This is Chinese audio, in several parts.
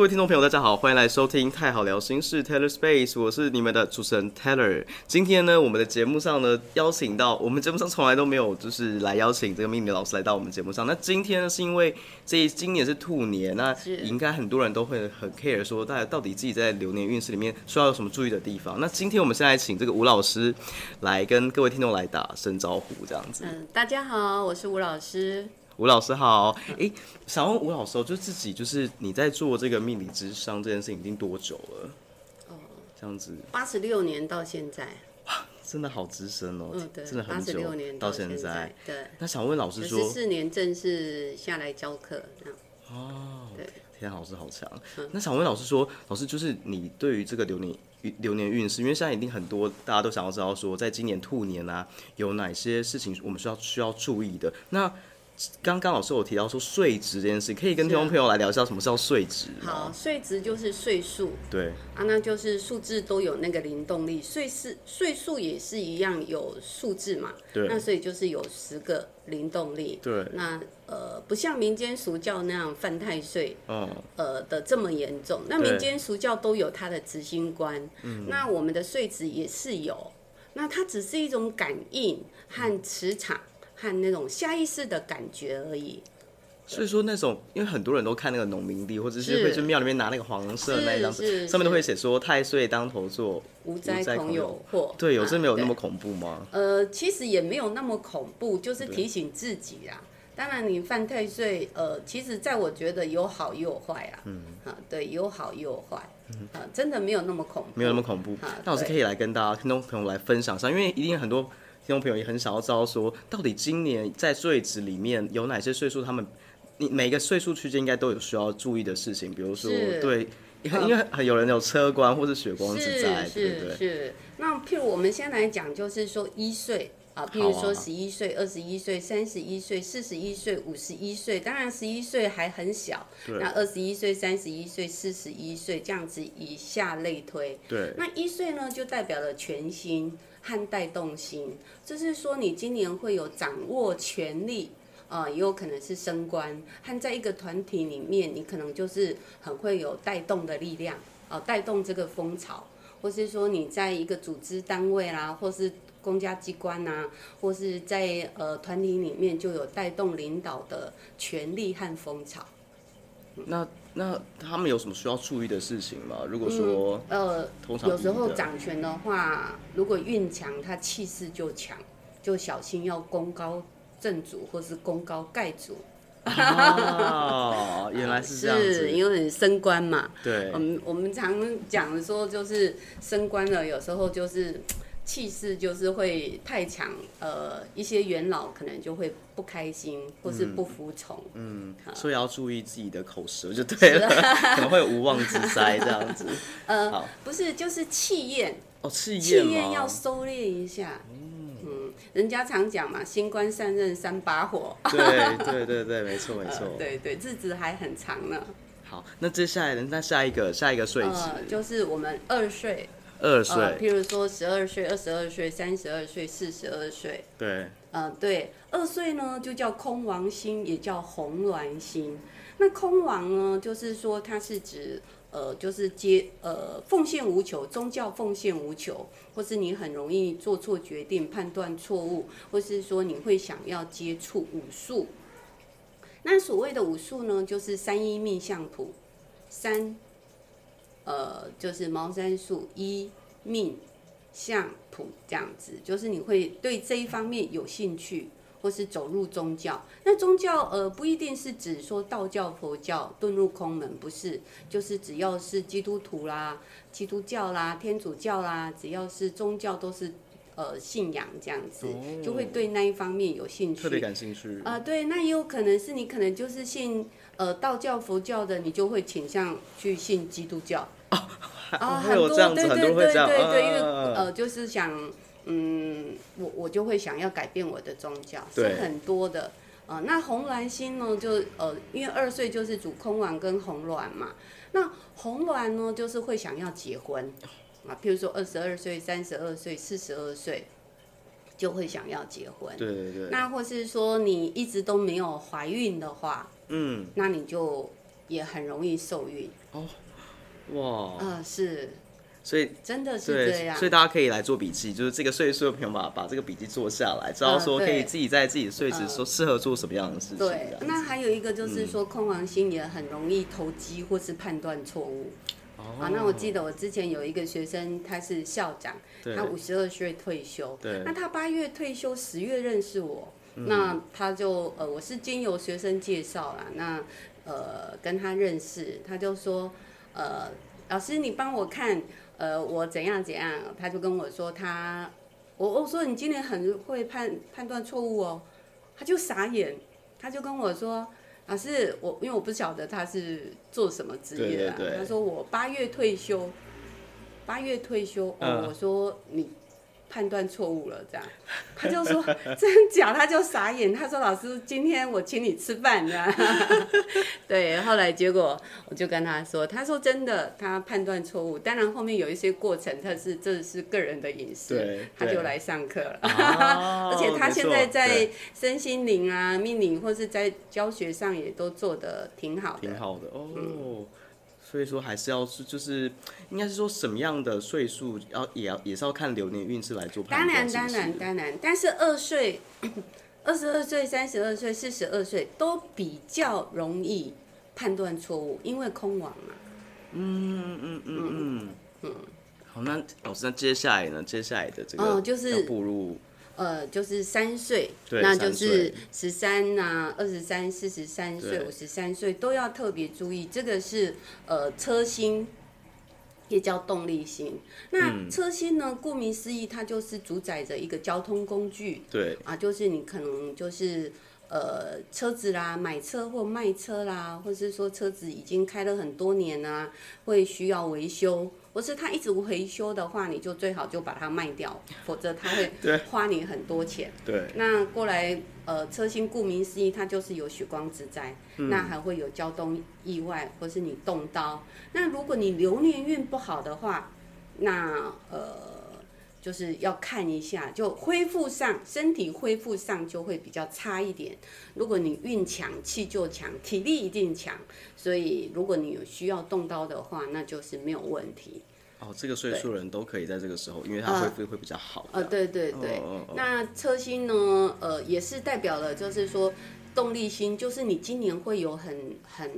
各位听众朋友，大家好，欢迎来收听太好聊心事 Taylor Space，我是你们的主持人 Taylor。今天呢，我们的节目上呢，邀请到我们节目上从来都没有就是来邀请这个命理老师来到我们节目上。那今天呢，是因为这今年是兔年，那应该很多人都会很 care 说，大家到底自己在流年运势里面需要有什么注意的地方。那今天我们现在请这个吴老师来跟各位听众来打声招呼，这样子。嗯，大家好，我是吴老师。吴老师好，哎，想问吴老师，就自己就是你在做这个命理智商这件事情已经多久了？哦，这样子，八十六年到现在，哇，真的好资深哦，真的很久，到现在，对。那想问老师说，十四年正式下来教课，这样，哦，对，天，老师好强。那想问老师说，老师就是你对于这个流年流年运势，因为现在一定很多大家都想要知道说，在今年兔年啊，有哪些事情我们需要需要注意的？那刚刚老师有提到说税值这件事，可以跟听众朋友来聊一下什么叫税值。好，税值就是税数。对啊，那就是数字都有那个灵动力，税是岁数也是一样有数字嘛。对。那所以就是有十个灵动力。对。那呃，不像民间俗教那样犯太岁，嗯，呃的这么严重。那民间俗教都有它的执行官。嗯。那我们的税值也是有，那它只是一种感应和磁场。看那种下意识的感觉而已，所以说那种，因为很多人都看那个农民地，或者是会去庙里面拿那个黄色那一张，上面都会写说太岁当头坐，无灾恐有祸。对，有真没有那么恐怖吗？呃，其实也没有那么恐怖，就是提醒自己啊。当然，你犯太岁，呃，其实在我觉得有好也有坏啊。嗯，啊，对，有好也有坏，啊，真的没有那么恐怖，没有那么恐怖。那我是可以来跟大家听众朋友来分享一下，因为一定很多。听众朋友也很想要知道，说到底今年在岁值里面有哪些岁数，他们你每个岁数区间应该都有需要注意的事情，比如说对，因为很有人有车光或是血光之灾，对不对？是。那譬如我们先来讲，就是说一岁啊，譬如说十一岁、二十一岁、三十一岁、四十一岁、五十一岁，当然十一岁还很小，那二十一岁、三十一岁、四十一岁这样子以下类推。对。那一岁呢，就代表了全新。和带动性，就是说你今年会有掌握权力，啊，也有可能是升官，和在一个团体里面，你可能就是很会有带动的力量，啊，带动这个风潮，或是说你在一个组织单位啦，或是公家机关呐，或是在呃团体里面就有带动领导的权力和风潮。那那他们有什么需要注意的事情吗？如果说呃，有时候掌权的话，如果运强，他气势就强，就小心要功高震主或是功高盖主。哦，原来是这样子，因为升官嘛。对，我们我们常讲说，就是升官了，有时候就是。气势就是会太强，呃，一些元老可能就会不开心或是不服从。嗯，所以要注意自己的口舌就对了，可能会无妄之灾这样子。呃，不是，就是气焰。哦，气焰气焰要收敛一下。嗯，人家常讲嘛，新官上任三把火。对对对对，没错没错。对对，日子还很长呢。好，那接下来呢那下一个下一个岁值就是我们二岁。二岁，譬如说十二岁、二十二岁、三十二岁、四十二岁。对。嗯，对，二岁呢就叫空王星，也叫红鸾星。那空王呢，就是说它是指呃，就是接呃奉献无求，宗教奉献无求，或是你很容易做错决定、判断错误，或是说你会想要接触武术。那所谓的武术呢，就是三一命相图，三。呃，就是茅山术一命相谱这样子，就是你会对这一方面有兴趣，或是走入宗教。那宗教呃不一定是指说道教、佛教遁入空门，不是，就是只要是基督徒啦、基督教啦、天主教啦，只要是宗教都是呃信仰这样子，就会对那一方面有兴趣，特别感兴趣啊。对，那也有可能是你可能就是信呃道教、佛教的，你就会倾向去信基督教。啊，很多对对对对对，因为呃，就是想，嗯，我我就会想要改变我的宗教，是很多的。呃，那红鸾星呢，就呃，因为二岁就是主空鸾跟红鸾嘛，那红鸾呢，就是会想要结婚啊，譬如说二十二岁、三十二岁、四十二岁，就会想要结婚。对对对。那或是说你一直都没有怀孕的话，嗯，那你就。也很容易受孕。哦哇，啊、是，所以真的是这对，样所。以大家可以来做笔记，就是这个岁数的朋友把把这个笔记做下来，知道说可以自己在自己的岁时说适合做什么样的事情。这对那还有一个就是说，空王星也很容易投机或是判断错误。啊，那我记得我之前有一个学生，他是校长，他五十二岁退休，对。那他八月退休，十月认识我，嗯。那他就呃，我是经由学生介绍啦，那呃跟他认识，他就说呃，老师你帮我看，呃我怎样怎样，他就跟我说他，我我说你今年很会判判断错误哦，他就傻眼，他就跟我说。老师，我因为我不晓得他是做什么职业的啊，对对对他说我八月退休，八月退休，哦，嗯。我说你判断错误了，这样，他就说 真假，他就傻眼，他说老师，今天我请你吃饭，这样，对，后来结果我就跟他说，他说真的，他判断错误，当然后面有一些过程，他是这是个人的隐私他就来上课了。哦 而且他现在在身心灵啊、命理或是在教学上也都做得挺好的。挺好的哦。嗯所以说还是要是就是应该是说什么样的岁数要也要也是要看流年运势来做判断。当然，当然，当然，但是二岁、二十二岁、三十二岁、四十二岁都比较容易判断错误，因为空亡嘛。嗯嗯嗯嗯嗯。好，那老师，那接下来呢？接下来的这个哦就是要步入呃，就是三岁，那就是十三呐、二十三、四十三岁、五十三岁都要特别注意。这个是呃车薪，也叫动力型。那嗯车薪呢，顾名思义，它就是主宰着一个交通工具。对啊，就是你可能就是呃车子啦，买车或卖车啦，或是说车子已经开了很多年啦、会需要维修，或是它一直维修的话，你就最好就把它卖掉，否则它会花你很多钱。对那过来呃，车星顾名思义，它就是有血光之灾，嗯那还会有交通意外，或是你动刀。那如果你流年运不好的话，那呃。就是要看一下，就恢复上身体恢复上就会比较差一点。如果你运强，气就强，体力一定强，所以如果你有需要动刀的话，那就是没有问题。哦，这个岁数人都可以在这个时候，因为他恢复会比较好。呃，对对对，哦哦哦。那车薪呢，呃，也是代表了，就是说动力星，就是你今年会有很很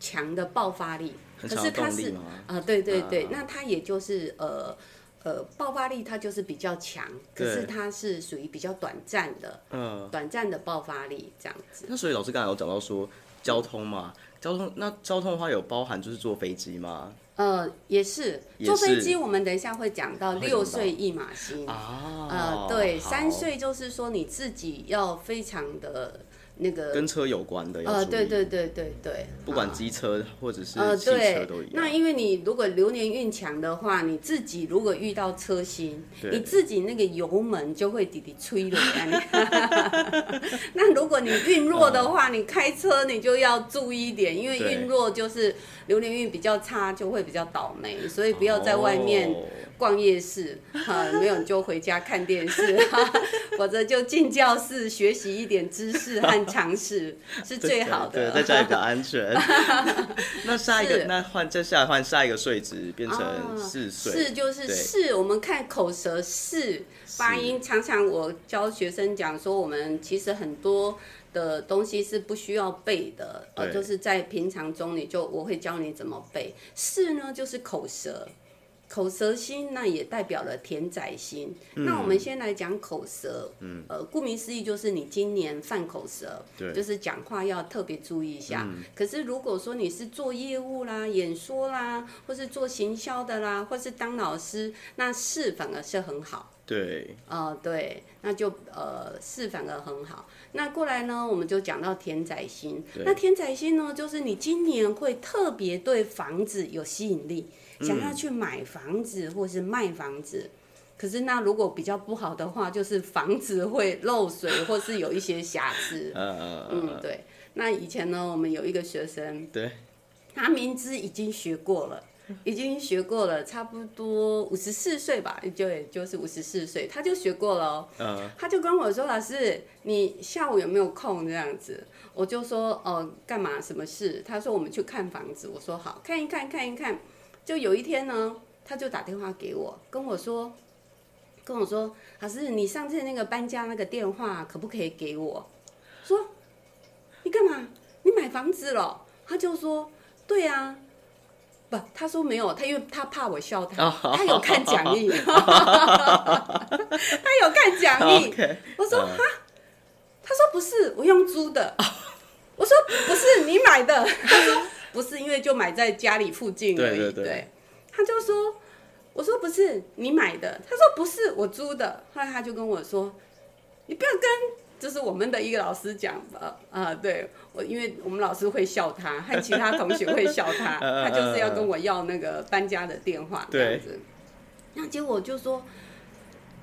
强的爆发力，可是它是啊、对对对，啊。那它也就是呃呃爆发力它就是比较强，可是它是属于比较短暂的，嗯，短暂的爆发力这样子。那所以老师刚才有讲到说交通嘛，交通那交通的话有包含就是坐飞机吗？呃，也是坐飞机，我们等一下会讲到六岁一马星。啊，呃，对，三岁就是说你自己要非常的那个跟车有关的要呃，注意对对对对对，不管啊机车或者是呃汽车对都一样。那因为你如果流年运强的话，你自己如果遇到车星，对你自己那个油门就会滴滴吹了。那如果你运弱的话，你开车你就要注意一点，因为对运弱就是流年运比较差，就会比较倒霉，所以不要在外面。哦逛夜市，哈、没有你就回家看电视，哈，否则就进教室学习一点知识和常识 是最好的。对，在家里比较安全。那下一个，那换接下来换下一个岁值，变成啊四岁。是就是对是，我们看口舌是发音，常常我教学生讲说，我们其实很多的东西是不需要背的，呃，就是在平常中你就我会教你怎么背。是呢，就是口舌。口舌心那也代表了田仔心。嗯那我们先来讲口舌，嗯，呃，顾名思义就是你今年犯口舌，对嗯就是讲话要特别注意一下。可是如果说你是做业务啦、演说啦，或是做行销的啦，或是当老师，那是反而是很好。对，呃，对，那就呃是反而很好。那过来呢，我们就讲到田仔心。那田仔心呢，就是你今年会特别对房子有吸引力，想要去买房子或是卖房子。可是那如果比较不好的话，就是房子会漏水或是有一些瑕疵。嗯，嗯，对。那以前呢，我们有一个学生，对，他明知已经学过了，已经学过了，差不多五十四岁吧，就也就是五十四岁，他就学过了哦。嗯，他就跟我说：“老师，你下午有没有空？”这样子，我就说：“哦，干嘛？什么事？”他说：“我们去看房子。”我说：“好看一看，看一看。”就有一天呢，他就打电话给我，跟我说，跟我说：“老师，你上次那个搬家那个电话可不可以给我？”说：“你干嘛？你买房子了？”他就说：“对啊。”不，他说没有，他因为他怕我笑他，他有看讲义，他有看讲义。我说嗯哈，他说不是，我用租的。我说不是你买的，他说不是，因为就买在家里附近而已。对对对他就说，我说不是你买的，他说不是我租的。后来他就跟我说，你不要跟就是我们的一个老师讲吧，啊、对我，因为我们老师会笑他，和其他同学会笑他，嗯他就是要跟我要那个搬家的电话这样子。那结果就说，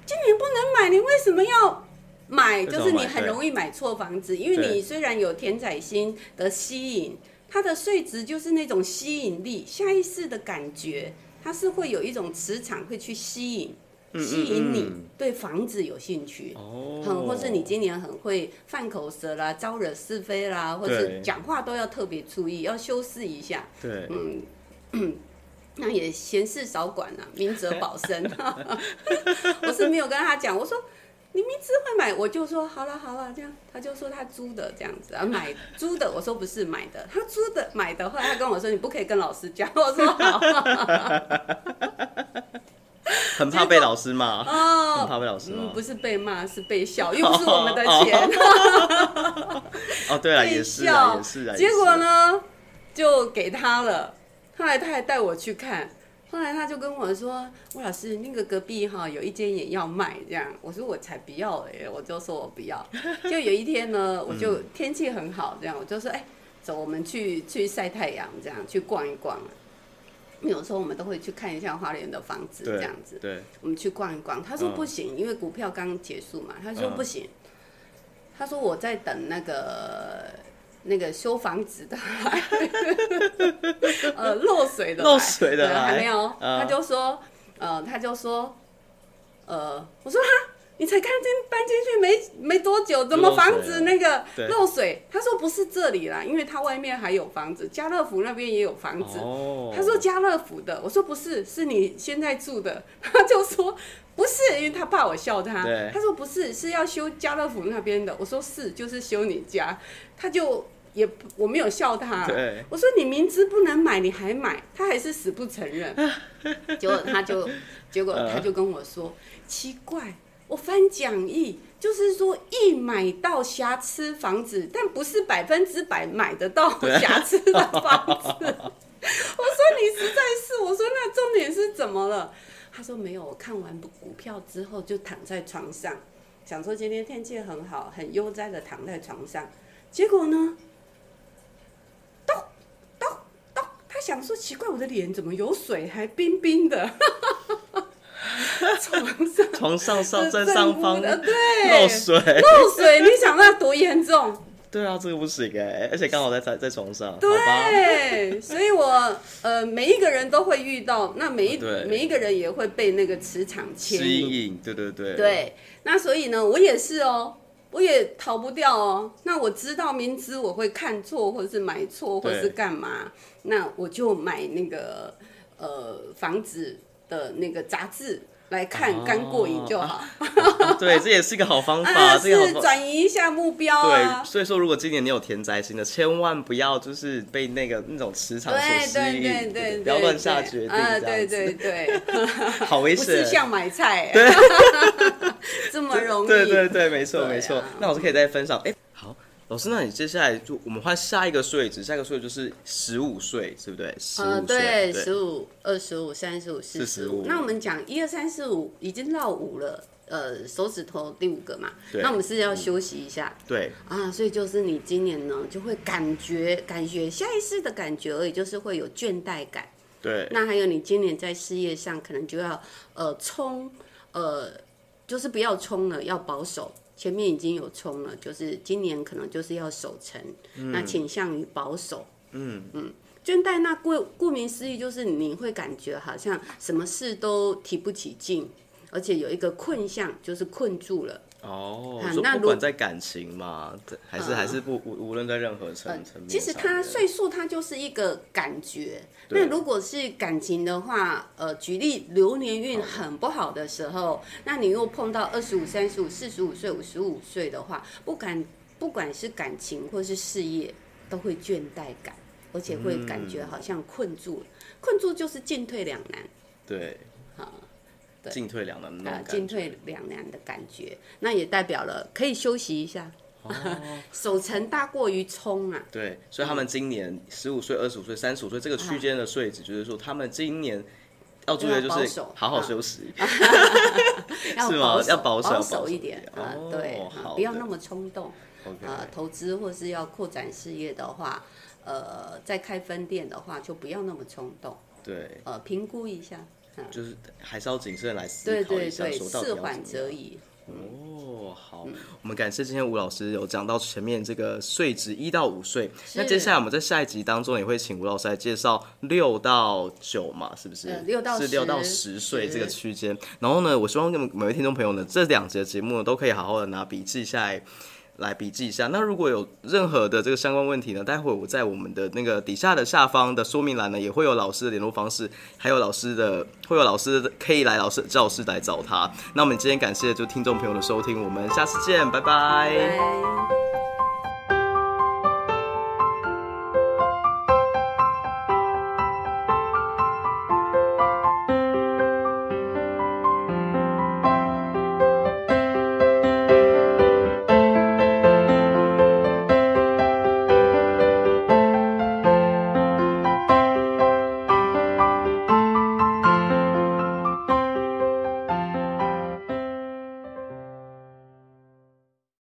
今年不能买，你为什么要买？就是你很容易买错房子，因为你虽然有田仔心的吸引，它的税值就是那种吸引力，下意识的感觉，它是会有一种磁场会去吸引。吸引你嗯对房子有兴趣，哦，嗯或是你今年很会犯口舌啦、招惹是非啦，或是讲话都要特别注意，要修饰一下。对，嗯那也闲事少管啊，明哲保身。我是没有跟他讲，我说你明知会买，我就说好了好了，这样他就说他租的这样子啊，买租的，我说不是买的，他租的买的，后来他跟我说你不可以跟老师讲，我说好 很怕被老师骂，很哦。怕被老师嗯，不。是被骂，是被笑，又不是我们的钱，哦，对了，被也是啊，笑也是啊。结果？呢，就给他了。后来他还带我去看，后来他就跟我说：“魏老师，那个隔壁哈有一间也要卖，这样。”我说：“我才不要嘞！”我就说我不要。就有一天呢，我就天气很好，这样我就说：“哎、走，我们去去晒太阳，这样去逛一逛。”有时候我们都会去看一下花莲的房子，这对样子。对，我们去逛一逛。他说嗯不行，因为股票刚结束嘛。他说嗯不行，他说我在等那个那个修房子的来，呃，漏水的来漏水的来还没有。嗯他就说，呃，他就说，呃，我说哈。你才刚进搬进去没没多久，怎么房子那个漏水？他说不是这里啦，因为他外面还有房子，家乐福那边也有房子。哦，他说家乐福的，我说不是，是你现在住的。他就说不是，因为他怕我笑他。他说不是，是要修家乐福那边的。我说是，就是修你家。他就也我没有笑他。对我说你明知不能买，你还买，他还是死不承认。结果他就，结果他就跟我说，奇怪。我翻讲义，就是说一买到瑕疵房子，但不是百分之百买得到瑕疵的房子。我说你实在是，我说那重点是怎么了？他说没有，我看完股票之后就躺在床上，想说今天天气很好，很悠哉的躺在床上，结果呢，咚咚咚，他想说奇怪，我的脸怎么有水，还冰冰的，床 上床上上的正上方的对漏水，漏水，你想那多严重？对啊，这个不行哎，而且刚好在在在床上？对，所以我呃每一个人都会遇到，那每一对每一个人也会被那个磁场牵引。对对对，对，那所以呢，我也是哦，我也逃不掉哦。那我知道明知我会看错，或者是买错，或者是对干嘛，那我就买那个呃房子的那个杂志来看，刚过瘾就好。对，这也是一个好方法，啊，是。转移一下目标啊对，。所以说，如果今年你有田宅心的，千万不要就是被那个那种磁场所对吸对引，对对，不要乱下决定，对对对，好危不是险。像买菜，对 这么容易。对对对，没错啊没错。那老师可以再分享，哎，好，老师，那你接下来就我们换下一个岁值，下一个岁就是十五岁，是不对？十呃，五岁，对，十五、二十五、三十五、四十五。那我们讲一二三四五已经绕五了，呃，手指头第五个嘛。那我们是要休息一下、对啊，所以就是你今年呢就会感觉感觉下意识的感觉而已，就是会有倦怠感。对那还有你今年在事业上可能就要呃冲，呃，就是不要冲了，要保守。前面已经有冲了，就是今年可能就是要守成，那倾向于保守。嗯嗯，倦怠那顾顾名思义就是你会感觉好像什么事都提不起劲，而且有一个困象，就是困住了。哦，啊那不管在感情嘛，对还是还是不无无论在任何层层面其实它岁数它就是一个感觉。那如果是感情的话，呃，举例流年运很不好的时候，那你又碰到二十五、三十五、四十五岁、五十五岁的话，不管不管是感情或是事业，都会倦怠感，而且会感觉好像困住了。困住就是进退两难。对，对进退两难啊，种感觉。进退两难的感觉，那也代表了可以休息一下。守成大过于冲啊，对，所以他们今年十五岁、二十五岁、三十五岁这个区间的岁子，就是说他们今年要注意的就是好好啊休息。要是吗？保守要保守保保守。一点。啊，哦对，不要那么冲动。呃，投资或是要扩展事业的话，呃，在开分店的话就不要那么冲动，对，呃，评估一下。啊就是还是要谨慎来思考一下，说到底。哦，好，嗯我们感谢今天吴老师有讲到前面这个岁值一到五岁，那接下来我们在下一集当中也会请吴老师来介绍六到九嘛，是不是？呃六到是六到十岁这个10区间。然后呢，我希望每位听众朋友呢，这两节节目呢都可以好好的拿笔记下来。来笔记一下。那如果有任何的这个相关问题呢，待会我在我们的那个底下的下方的说明栏呢，也会有老师的联络方式，还有老师的会有老师可以来老师教室来找他。那我们今天感谢就听众朋友的收听，我们下次见，拜拜。